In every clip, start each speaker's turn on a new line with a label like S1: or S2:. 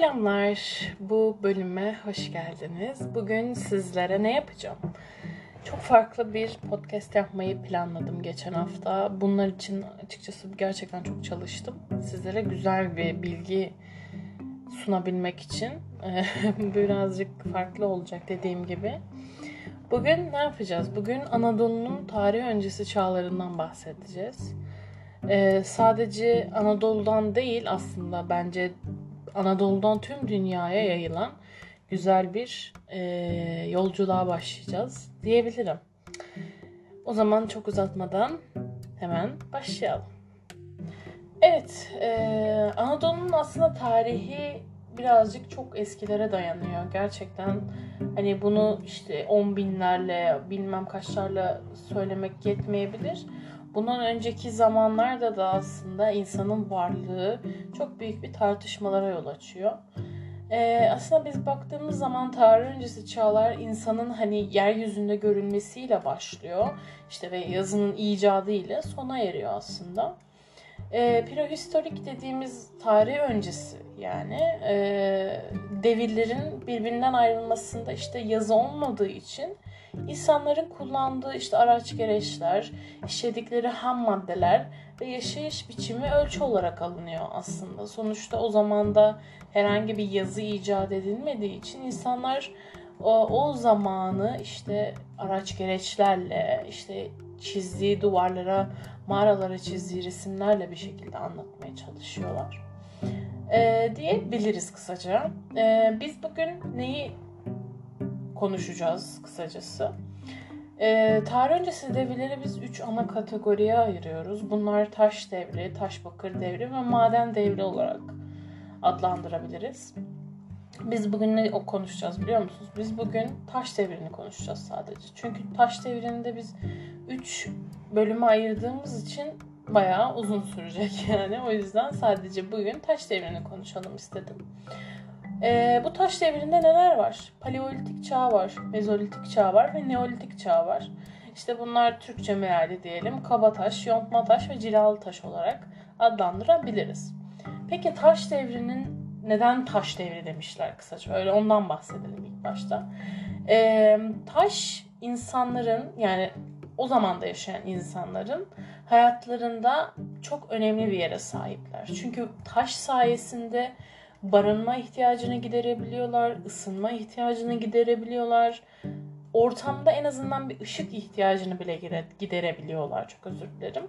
S1: Selamlar. Bu bölüme hoş geldiniz. Bugün sizlere ne yapacağım? Çok farklı bir podcast yapmayı planladım geçen hafta. Bunlar için açıkçası gerçekten çok çalıştım. Sizlere güzel bir bilgi sunabilmek için birazcık farklı olacak dediğim gibi. Bugün ne yapacağız? Bugün Anadolu'nun tarih öncesi çağlarından bahsedeceğiz. Ee, sadece Anadolu'dan değil aslında bence Anadolu'dan tüm dünyaya yayılan güzel bir e, yolculuğa başlayacağız diyebilirim. O zaman çok uzatmadan hemen başlayalım. Evet, e, Anadolu'nun aslında tarihi birazcık çok eskilere dayanıyor. Gerçekten hani bunu işte on binlerle bilmem kaçlarla söylemek yetmeyebilir. Bundan önceki zamanlarda da aslında insanın varlığı çok büyük bir tartışmalara yol açıyor. Ee, aslında biz baktığımız zaman tarih öncesi çağlar insanın hani yeryüzünde görülmesiyle başlıyor. İşte ve yazının icadı ile sona eriyor aslında. Ee, prehistorik dediğimiz tarih öncesi yani e, devirlerin birbirinden ayrılmasında işte yazı olmadığı için İnsanların kullandığı işte araç gereçler, işledikleri ham maddeler ve yaşayış biçimi ölçü olarak alınıyor aslında. Sonuçta o zamanda herhangi bir yazı icat edilmediği için insanlar o, o zamanı işte araç gereçlerle işte çizdiği duvarlara, mağaralara çizdiği resimlerle bir şekilde anlatmaya çalışıyorlar. Ee, diyebiliriz kısaca. Ee, biz bugün neyi konuşacağız kısacası. Ee, tarih öncesi devirleri biz üç ana kategoriye ayırıyoruz. Bunlar taş devri, taş bakır devri ve maden devri olarak adlandırabiliriz. Biz bugün ne konuşacağız biliyor musunuz? Biz bugün taş devrini konuşacağız sadece. Çünkü taş devrinde biz 3 bölüme ayırdığımız için bayağı uzun sürecek yani. O yüzden sadece bugün taş devrini konuşalım istedim. Ee, bu taş devrinde neler var? Paleolitik çağ var, mezolitik çağ var ve neolitik çağ var. İşte bunlar Türkçe meali diyelim. Kaba taş, yontma taş ve cilalı taş olarak adlandırabiliriz. Peki taş devrinin neden taş devri demişler kısaca? Öyle ondan bahsedelim ilk başta. Ee, taş insanların yani o zamanda yaşayan insanların hayatlarında çok önemli bir yere sahipler. Çünkü taş sayesinde barınma ihtiyacını giderebiliyorlar, ısınma ihtiyacını giderebiliyorlar. Ortamda en azından bir ışık ihtiyacını bile giderebiliyorlar. Çok özür dilerim.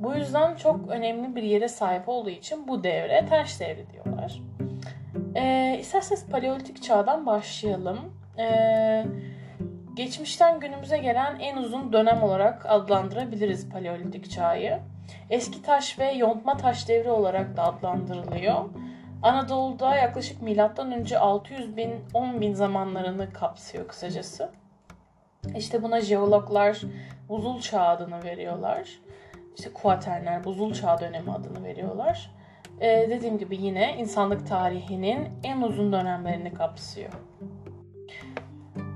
S1: Bu yüzden çok önemli bir yere sahip olduğu için bu devre taş devri diyorlar. Ee, isterseniz paleolitik çağdan başlayalım. Ee, geçmişten günümüze gelen en uzun dönem olarak adlandırabiliriz paleolitik çağı. Eski taş ve yontma taş devri olarak da adlandırılıyor. Anadolu'da yaklaşık milattan önce 600 bin 10 bin zamanlarını kapsıyor kısacası. İşte buna jeologlar buzul çağı adını veriyorlar. İşte kuaterner buzul çağı dönemi adını veriyorlar. Ee, dediğim gibi yine insanlık tarihinin en uzun dönemlerini kapsıyor.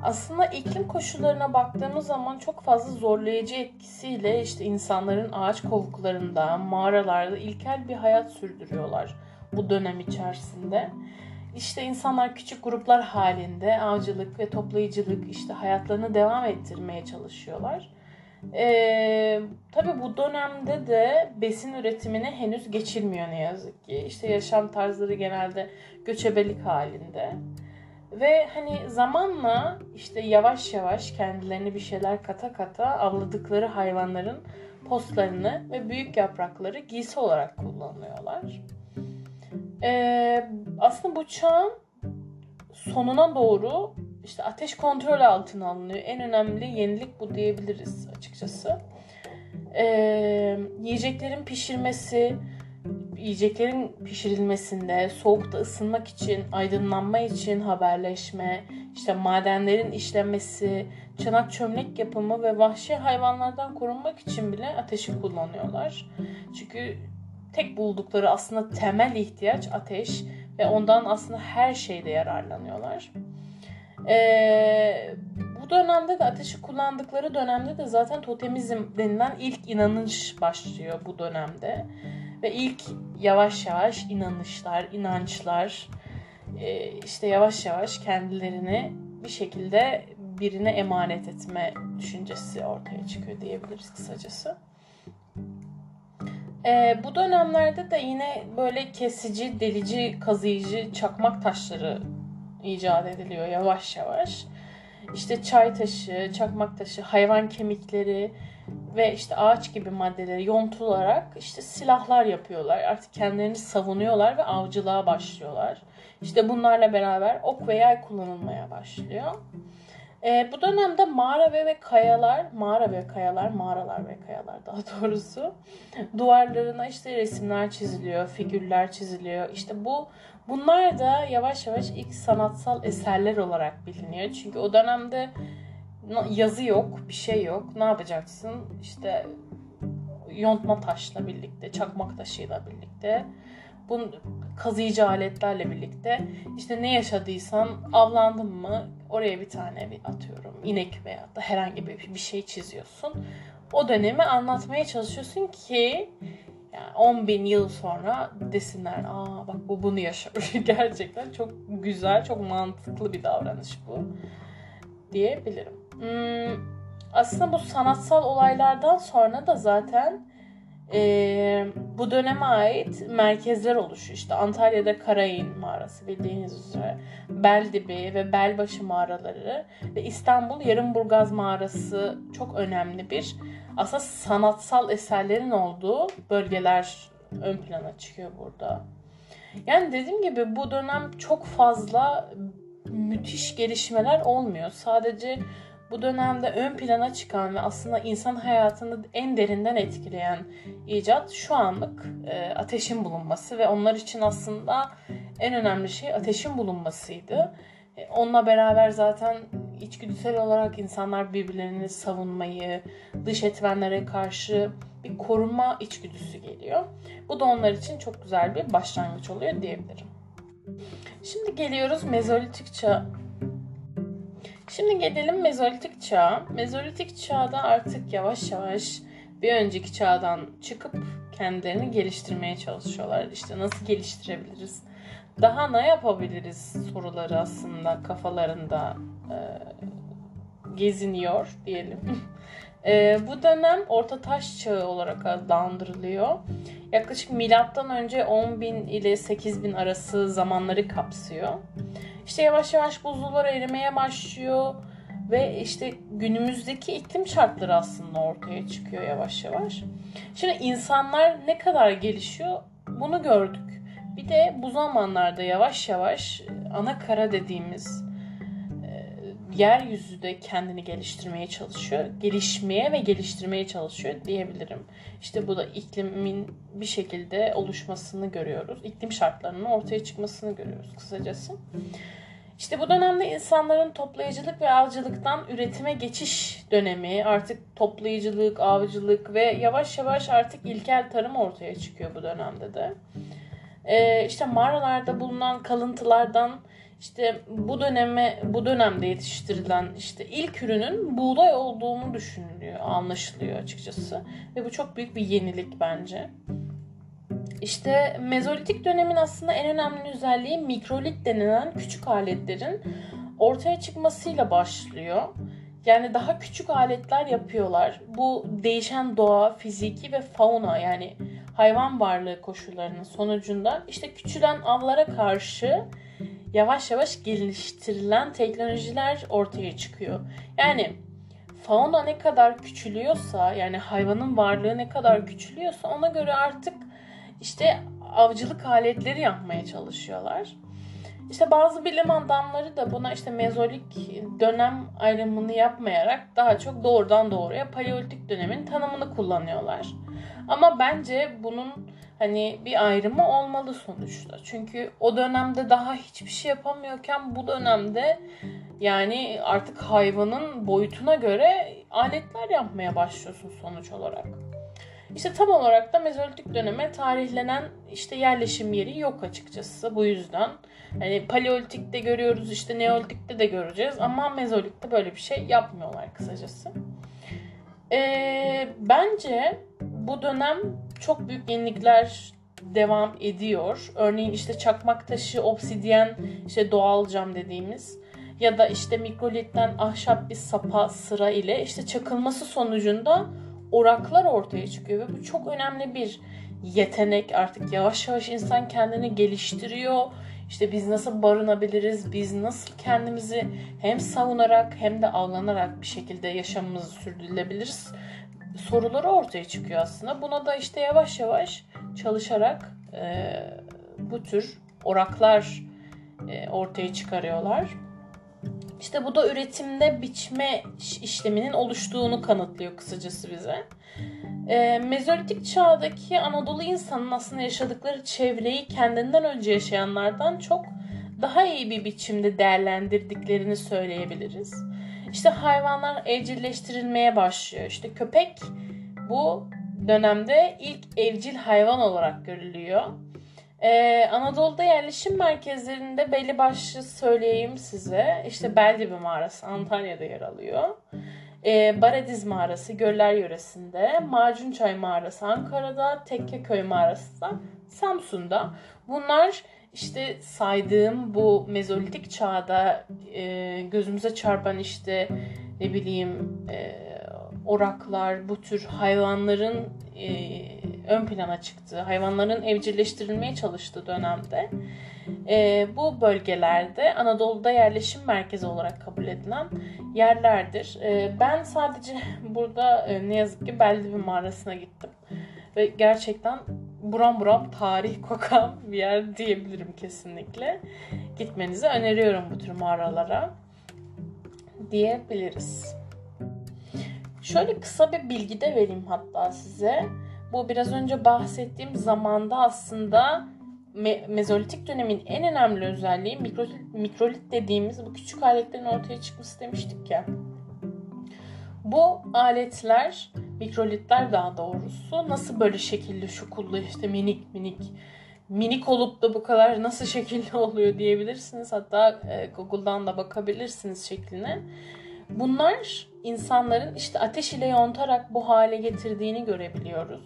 S1: Aslında iklim koşullarına baktığımız zaman çok fazla zorlayıcı etkisiyle işte insanların ağaç kovuklarında, mağaralarda ilkel bir hayat sürdürüyorlar bu dönem içerisinde. İşte insanlar küçük gruplar halinde avcılık ve toplayıcılık işte hayatlarını devam ettirmeye çalışıyorlar. Ee, tabii bu dönemde de besin üretimine henüz geçilmiyor ne yazık ki. İşte yaşam tarzları genelde göçebelik halinde. Ve hani zamanla işte yavaş yavaş kendilerini bir şeyler kata kata avladıkları hayvanların postlarını ve büyük yaprakları giysi olarak kullanıyorlar. Ee, aslında bu çağın sonuna doğru işte ateş kontrol altına alınıyor. En önemli yenilik bu diyebiliriz açıkçası. Ee, yiyeceklerin pişirmesi, yiyeceklerin pişirilmesinde, soğukta ısınmak için, aydınlanma için haberleşme, işte madenlerin işlenmesi, çanak çömlek yapımı ve vahşi hayvanlardan korunmak için bile ateşi kullanıyorlar. Çünkü tek buldukları aslında temel ihtiyaç ateş ve ondan aslında her şeyde yararlanıyorlar. Ee, bu dönemde de ateşi kullandıkları dönemde de zaten totemizm denilen ilk inanış başlıyor bu dönemde. Ve ilk yavaş yavaş inanışlar, inançlar e, işte yavaş yavaş kendilerini bir şekilde birine emanet etme düşüncesi ortaya çıkıyor diyebiliriz kısacası. E, bu dönemlerde de yine böyle kesici, delici, kazıyıcı çakmak taşları icat ediliyor yavaş yavaş. İşte çay taşı, çakmak taşı, hayvan kemikleri ve işte ağaç gibi maddeleri yontularak işte silahlar yapıyorlar. Artık kendilerini savunuyorlar ve avcılığa başlıyorlar. İşte bunlarla beraber ok ve yay kullanılmaya başlıyor. E, bu dönemde mağara ve, ve kayalar, mağara ve kayalar, mağaralar ve kayalar daha doğrusu duvarlarına işte resimler çiziliyor, figürler çiziliyor. İşte bu bunlar da yavaş yavaş ilk sanatsal eserler olarak biliniyor. Çünkü o dönemde yazı yok, bir şey yok. Ne yapacaksın? İşte yontma taşla birlikte, çakmak taşıyla birlikte bu kazıyıcı aletlerle birlikte işte ne yaşadıysan avlandın mı oraya bir tane bir atıyorum inek veya da herhangi bir bir şey çiziyorsun. O dönemi anlatmaya çalışıyorsun ki yani 10 bin yıl sonra desinler aa bak bu bunu yaşamış. Gerçekten çok güzel, çok mantıklı bir davranış bu diyebilirim. Hmm, aslında bu sanatsal olaylardan sonra da zaten e, bu döneme ait merkezler oluşuyor. İşte Antalya'da Karayın mağarası bildiğiniz üzere. Beldibi ve Belbaşı mağaraları ve İstanbul Yarımburgaz mağarası çok önemli bir aslında sanatsal eserlerin olduğu bölgeler ön plana çıkıyor burada. Yani dediğim gibi bu dönem çok fazla müthiş gelişmeler olmuyor. Sadece bu dönemde ön plana çıkan ve aslında insan hayatını en derinden etkileyen icat şu anlık e, ateşin bulunması ve onlar için aslında en önemli şey ateşin bulunmasıydı. E, onunla beraber zaten içgüdüsel olarak insanlar birbirlerini savunmayı, dış etmenlere karşı bir koruma içgüdüsü geliyor. Bu da onlar için çok güzel bir başlangıç oluyor diyebilirim. Şimdi geliyoruz Mezolitik çağ Şimdi gelelim Mezolitik çağa. Mezolitik çağda artık yavaş yavaş bir önceki çağdan çıkıp kendilerini geliştirmeye çalışıyorlar. İşte nasıl geliştirebiliriz? Daha ne yapabiliriz soruları aslında kafalarında e, geziniyor diyelim. e, bu dönem Orta Taş Çağı olarak adlandırılıyor. Yaklaşık milattan önce 10.000 ile 8.000 arası zamanları kapsıyor. İşte yavaş yavaş buzullar erimeye başlıyor ve işte günümüzdeki iklim şartları aslında ortaya çıkıyor yavaş yavaş. Şimdi insanlar ne kadar gelişiyor bunu gördük. Bir de bu zamanlarda yavaş yavaş ana kara dediğimiz yeryüzü de kendini geliştirmeye çalışıyor. Gelişmeye ve geliştirmeye çalışıyor diyebilirim. İşte bu da iklimin bir şekilde oluşmasını görüyoruz. İklim şartlarının ortaya çıkmasını görüyoruz kısacası. İşte bu dönemde insanların toplayıcılık ve avcılıktan üretime geçiş dönemi, artık toplayıcılık, avcılık ve yavaş yavaş artık ilkel tarım ortaya çıkıyor bu dönemde de. Ee, işte mağaralarda bulunan kalıntılardan işte bu döneme bu dönemde yetiştirilen işte ilk ürünün buğday olduğunu düşünülüyor, anlaşılıyor açıkçası. Ve bu çok büyük bir yenilik bence. İşte mezolitik dönemin aslında en önemli özelliği mikrolit denilen küçük aletlerin ortaya çıkmasıyla başlıyor. Yani daha küçük aletler yapıyorlar. Bu değişen doğa, fiziki ve fauna yani hayvan varlığı koşullarının sonucunda işte küçülen avlara karşı yavaş yavaş geliştirilen teknolojiler ortaya çıkıyor. Yani fauna ne kadar küçülüyorsa yani hayvanın varlığı ne kadar küçülüyorsa ona göre artık işte avcılık aletleri yapmaya çalışıyorlar. İşte bazı bilim adamları da buna işte mezolik dönem ayrımını yapmayarak daha çok doğrudan doğruya paleolitik dönemin tanımını kullanıyorlar. Ama bence bunun hani bir ayrımı olmalı sonuçta. Çünkü o dönemde daha hiçbir şey yapamıyorken bu dönemde yani artık hayvanın boyutuna göre aletler yapmaya başlıyorsun sonuç olarak. İşte tam olarak da Mezolitik döneme tarihlenen işte yerleşim yeri yok açıkçası bu yüzden. Hani Paleolitik'te görüyoruz işte Neolitik'te de göreceğiz ama Mezolik'te böyle bir şey yapmıyorlar kısacası. Ee, bence bu dönem çok büyük yenilikler devam ediyor. Örneğin işte çakmak taşı, obsidyen, işte doğal cam dediğimiz ya da işte mikrolitten ahşap bir sapa sıra ile işte çakılması sonucunda oraklar ortaya çıkıyor ve bu çok önemli bir yetenek artık yavaş yavaş insan kendini geliştiriyor. İşte biz nasıl barınabiliriz, biz nasıl kendimizi hem savunarak hem de avlanarak bir şekilde yaşamımızı sürdürülebiliriz soruları ortaya çıkıyor aslında. Buna da işte yavaş yavaş çalışarak e, bu tür oraklar e, ortaya çıkarıyorlar. İşte bu da üretimde biçme işleminin oluştuğunu kanıtlıyor kısacası bize. E, Mezolitik çağdaki Anadolu insanın aslında yaşadıkları çevreyi kendinden önce yaşayanlardan çok daha iyi bir biçimde değerlendirdiklerini söyleyebiliriz. İşte hayvanlar evcilleştirilmeye başlıyor. İşte köpek bu dönemde ilk evcil hayvan olarak görülüyor. Ee, Anadolu'da yerleşim merkezlerinde belli başlı söyleyeyim size. İşte Beldibi Mağarası Antalya'da yer alıyor. Ee, Baradiz Mağarası Göller yöresinde. Macunçay Mağarası Ankara'da. Tekkeköy Mağarası da Samsun'da. Bunlar işte saydığım bu mezolitik çağda e, gözümüze çarpan işte ne bileyim e, oraklar, bu tür hayvanların e, ön plana çıktığı, hayvanların evcilleştirilmeye çalıştığı dönemde e, bu bölgelerde Anadolu'da yerleşim merkezi olarak kabul edilen yerlerdir. E, ben sadece burada e, ne yazık ki Beldivi mağarasına gittim ve gerçekten buram buram tarih kokan bir yer diyebilirim kesinlikle. Gitmenizi öneriyorum bu tür mağaralara diyebiliriz. Şöyle kısa bir bilgi de vereyim hatta size. Bu biraz önce bahsettiğim zamanda aslında me- mezolitik dönemin en önemli özelliği mikrolit, mikrolit dediğimiz bu küçük aletlerin ortaya çıkması demiştik ya. Bu aletler, mikrolitler daha doğrusu nasıl böyle şekilli, şukullu, işte minik minik minik olup da bu kadar nasıl şekilli oluyor diyebilirsiniz. Hatta e, Google'dan da bakabilirsiniz şekline. Bunlar insanların işte ateş ile yontarak bu hale getirdiğini görebiliyoruz.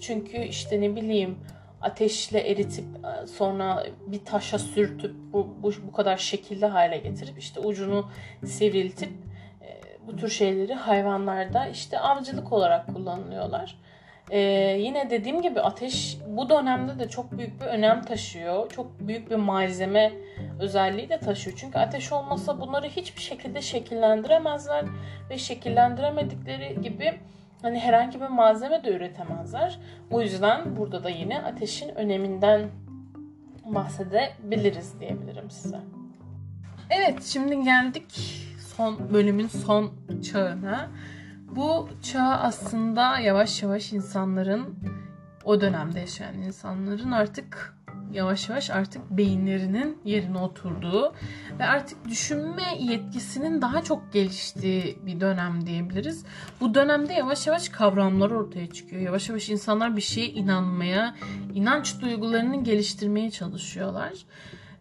S1: Çünkü işte ne bileyim ateşle eritip e, sonra bir taşa sürtüp bu, bu, bu kadar şekilli hale getirip işte ucunu sivriltip bu tür şeyleri hayvanlarda işte avcılık olarak kullanılıyorlar. Ee, yine dediğim gibi ateş bu dönemde de çok büyük bir önem taşıyor. Çok büyük bir malzeme özelliği de taşıyor. Çünkü ateş olmasa bunları hiçbir şekilde şekillendiremezler ve şekillendiremedikleri gibi hani herhangi bir malzeme de üretemezler. O yüzden burada da yine ateşin öneminden bahsedebiliriz diyebilirim size. Evet şimdi geldik son bölümün son çağına. Bu çağ aslında yavaş yavaş insanların o dönemde yaşayan insanların artık yavaş yavaş artık beyinlerinin yerine oturduğu ve artık düşünme yetkisinin daha çok geliştiği bir dönem diyebiliriz. Bu dönemde yavaş yavaş kavramlar ortaya çıkıyor. Yavaş yavaş insanlar bir şeye inanmaya, inanç duygularını geliştirmeye çalışıyorlar.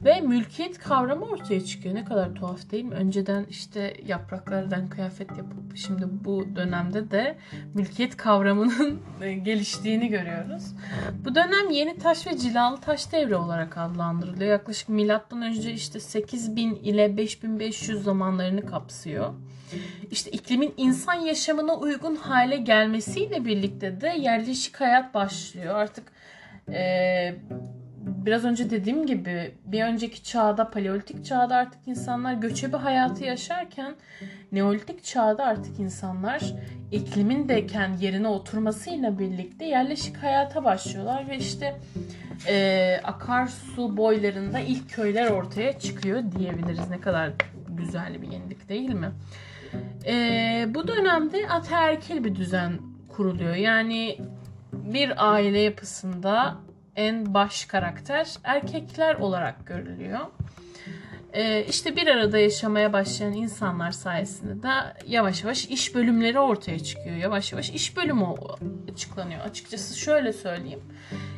S1: Ve mülkiyet kavramı ortaya çıkıyor. Ne kadar tuhaf değil mi? Önceden işte yapraklardan kıyafet yapıp şimdi bu dönemde de mülkiyet kavramının geliştiğini görüyoruz. Bu dönem yeni taş ve cilalı taş devri olarak adlandırılıyor. Yaklaşık milattan önce işte 8000 ile 5500 zamanlarını kapsıyor. İşte iklimin insan yaşamına uygun hale gelmesiyle birlikte de yerleşik hayat başlıyor. Artık e, biraz önce dediğim gibi bir önceki çağda paleolitik çağda artık insanlar göçebe hayatı yaşarken neolitik çağda artık insanlar iklimin de kendi yerine oturmasıyla birlikte yerleşik hayata başlıyorlar ve işte e, akarsu boylarında ilk köyler ortaya çıkıyor diyebiliriz. Ne kadar güzel bir yenilik değil mi? E, bu dönemde ataerkil bir düzen kuruluyor. Yani bir aile yapısında en baş karakter erkekler olarak görülüyor. Ee, işte bir arada yaşamaya başlayan insanlar sayesinde de yavaş yavaş iş bölümleri ortaya çıkıyor. Yavaş yavaş iş bölümü açıklanıyor. Açıkçası şöyle söyleyeyim.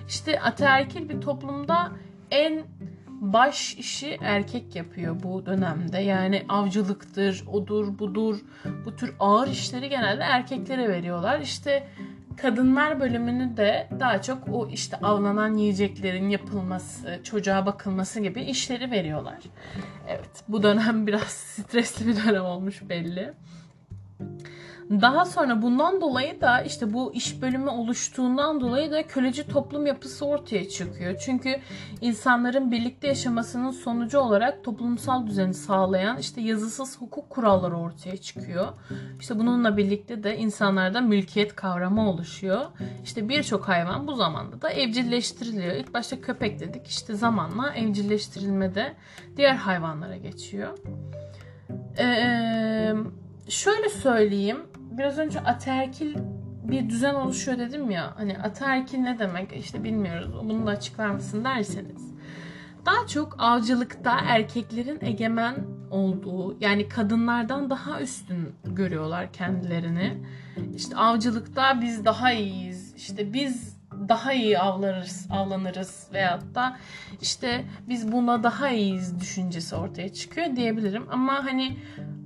S1: İşte ataerkil bir toplumda en baş işi erkek yapıyor bu dönemde. Yani avcılıktır, odur, budur. Bu tür ağır işleri genelde erkeklere veriyorlar. İşte kadınlar bölümünü de daha çok o işte avlanan yiyeceklerin yapılması, çocuğa bakılması gibi işleri veriyorlar. Evet bu dönem biraz stresli bir dönem olmuş belli. Daha sonra bundan dolayı da işte bu iş bölümü oluştuğundan dolayı da köleci toplum yapısı ortaya çıkıyor. Çünkü insanların birlikte yaşamasının sonucu olarak toplumsal düzeni sağlayan işte yazısız hukuk kuralları ortaya çıkıyor. İşte bununla birlikte de insanlarda mülkiyet kavramı oluşuyor. İşte birçok hayvan bu zamanda da evcilleştiriliyor. İlk başta köpek dedik işte zamanla evcilleştirilmede diğer hayvanlara geçiyor. Ee, şöyle söyleyeyim biraz önce ataerkil bir düzen oluşuyor dedim ya. Hani ataerkil ne demek işte bilmiyoruz. Bunu da açıklar mısın derseniz. Daha çok avcılıkta erkeklerin egemen olduğu yani kadınlardan daha üstün görüyorlar kendilerini. İşte avcılıkta biz daha iyiyiz. İşte biz daha iyi avlarız, avlanırız veyahut da işte biz buna daha iyiyiz düşüncesi ortaya çıkıyor diyebilirim. Ama hani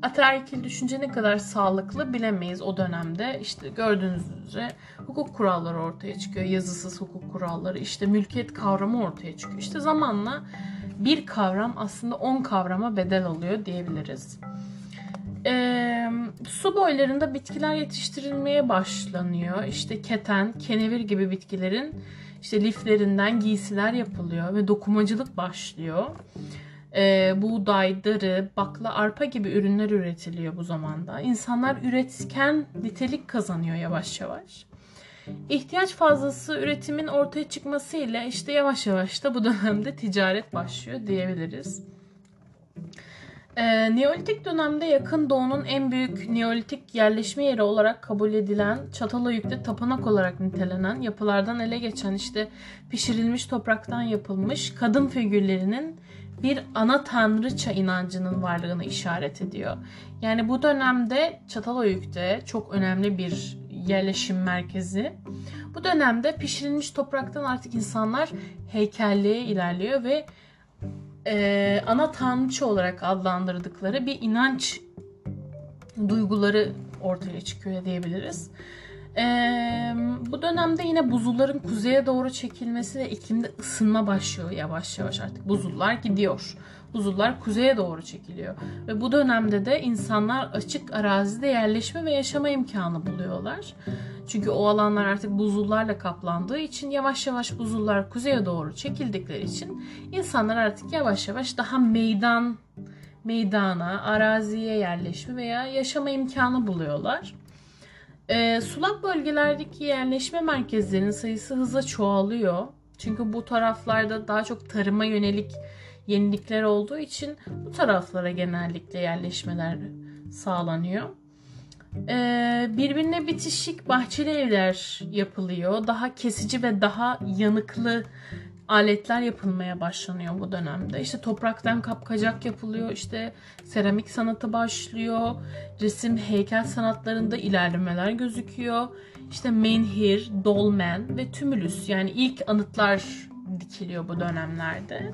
S1: ataerkil düşünce ne kadar sağlıklı bilemeyiz o dönemde. İşte gördüğünüz üzere hukuk kuralları ortaya çıkıyor. Yazısız hukuk kuralları, işte mülkiyet kavramı ortaya çıkıyor. İşte zamanla bir kavram aslında on kavrama bedel oluyor diyebiliriz. Su boylarında bitkiler yetiştirilmeye başlanıyor. İşte keten, kenevir gibi bitkilerin işte liflerinden giysiler yapılıyor ve dokumacılık başlıyor e, buğday, darı, bakla, arpa gibi ürünler üretiliyor bu zamanda. İnsanlar üretken nitelik kazanıyor yavaş yavaş. İhtiyaç fazlası üretimin ortaya çıkmasıyla işte yavaş yavaş da bu dönemde ticaret başlıyor diyebiliriz. Ee, Neolitik dönemde yakın doğunun en büyük Neolitik yerleşme yeri olarak kabul edilen Çatalhöyük'te tapınak olarak nitelenen yapılardan ele geçen işte pişirilmiş topraktan yapılmış kadın figürlerinin bir ana tanrıça inancının varlığını işaret ediyor. Yani bu dönemde Çatalhöyük'te çok önemli bir yerleşim merkezi. Bu dönemde pişirilmiş topraktan artık insanlar heykelliğe ilerliyor ve e, ana tanrıça olarak adlandırdıkları bir inanç duyguları ortaya çıkıyor diyebiliriz. Ee, bu dönemde yine buzulların kuzeye doğru çekilmesi ve iklimde ısınma başlıyor yavaş yavaş artık. Buzullar gidiyor. Buzullar kuzeye doğru çekiliyor. Ve bu dönemde de insanlar açık arazide yerleşme ve yaşama imkanı buluyorlar. Çünkü o alanlar artık buzullarla kaplandığı için yavaş yavaş buzullar kuzeye doğru çekildikleri için insanlar artık yavaş yavaş daha meydan meydana, araziye yerleşme veya yaşama imkanı buluyorlar. E, sulak bölgelerdeki yerleşme merkezlerinin sayısı hızla çoğalıyor. Çünkü bu taraflarda daha çok tarıma yönelik yenilikler olduğu için bu taraflara genellikle yerleşmeler sağlanıyor. Ee, birbirine bitişik bahçeli evler yapılıyor. Daha kesici ve daha yanıklı aletler yapılmaya başlanıyor bu dönemde. İşte topraktan kapkacak yapılıyor. İşte seramik sanatı başlıyor. Resim, heykel sanatlarında ilerlemeler gözüküyor. İşte menhir, dolmen ve tümülüs yani ilk anıtlar dikiliyor bu dönemlerde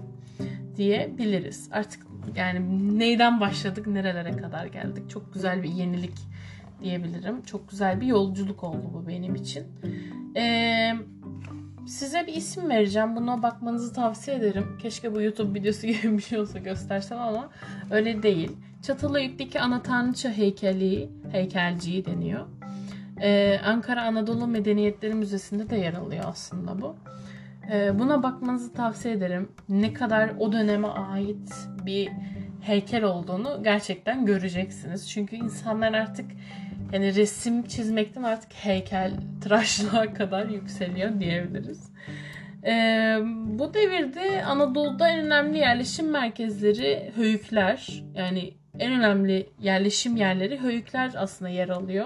S1: diyebiliriz. Artık yani neyden başladık nerelere kadar geldik. Çok güzel bir yenilik diyebilirim. Çok güzel bir yolculuk oldu bu benim için. Eee Size bir isim vereceğim. Buna bakmanızı tavsiye ederim. Keşke bu YouTube videosu gibi bir şey olsa göstersem ama öyle değil. Çatalhöyük'teki ana tanrıça heykeli, heykelciyi deniyor. Ee, Ankara Anadolu Medeniyetleri Müzesi'nde de yer alıyor aslında bu. Ee, buna bakmanızı tavsiye ederim. Ne kadar o döneme ait bir heykel olduğunu gerçekten göreceksiniz. Çünkü insanlar artık yani resim çizmekten artık heykel tıraşlığa kadar yükseliyor diyebiliriz. Ee, bu devirde Anadolu'da en önemli yerleşim merkezleri höyükler. Yani en önemli yerleşim yerleri höyükler aslında yer alıyor.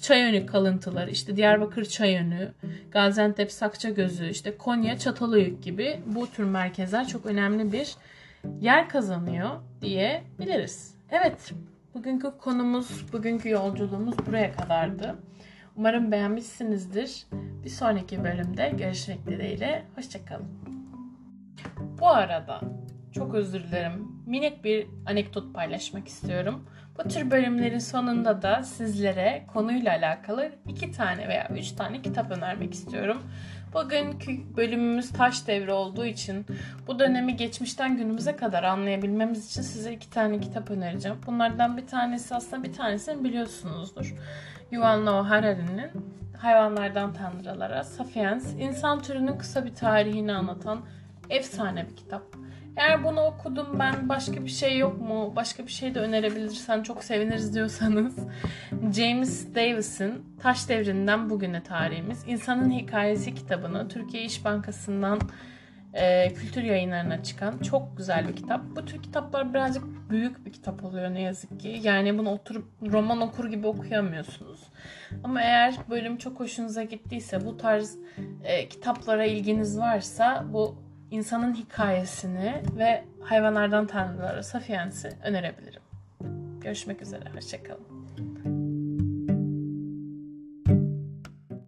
S1: Çayönü kalıntıları, işte Diyarbakır Çayönü, Gaziantep Sakçagözü, işte Konya Çatalhöyük gibi bu tür merkezler çok önemli bir yer kazanıyor diyebiliriz. Evet, Bugünkü konumuz, bugünkü yolculuğumuz buraya kadardı. Umarım beğenmişsinizdir. Bir sonraki bölümde görüşmek dileğiyle. Hoşçakalın. Bu arada çok özür dilerim. Minik bir anekdot paylaşmak istiyorum. Bu tür bölümlerin sonunda da sizlere konuyla alakalı iki tane veya üç tane kitap önermek istiyorum. Bugünkü bölümümüz taş devri olduğu için bu dönemi geçmişten günümüze kadar anlayabilmemiz için size iki tane kitap önereceğim. Bunlardan bir tanesi aslında bir tanesini biliyorsunuzdur. Yuval Noah Harari'nin Hayvanlardan Tanrılara, Sapiens, insan türünün kısa bir tarihini anlatan efsane bir kitap. Eğer bunu okudum ben başka bir şey yok mu, başka bir şey de önerebilirsen çok seviniriz diyorsanız James Davis'in Taş Devrinden Bugüne Tarihimiz İnsanın Hikayesi kitabını Türkiye İş Bankası'ndan e, kültür yayınlarına çıkan çok güzel bir kitap. Bu tür kitaplar birazcık büyük bir kitap oluyor ne yazık ki. Yani bunu oturup roman okur gibi okuyamıyorsunuz. Ama eğer bölüm çok hoşunuza gittiyse bu tarz e, kitaplara ilginiz varsa bu insanın hikayesini ve hayvanlardan tanrılara Sapiens'i önerebilirim. Görüşmek üzere. Hoşçakalın.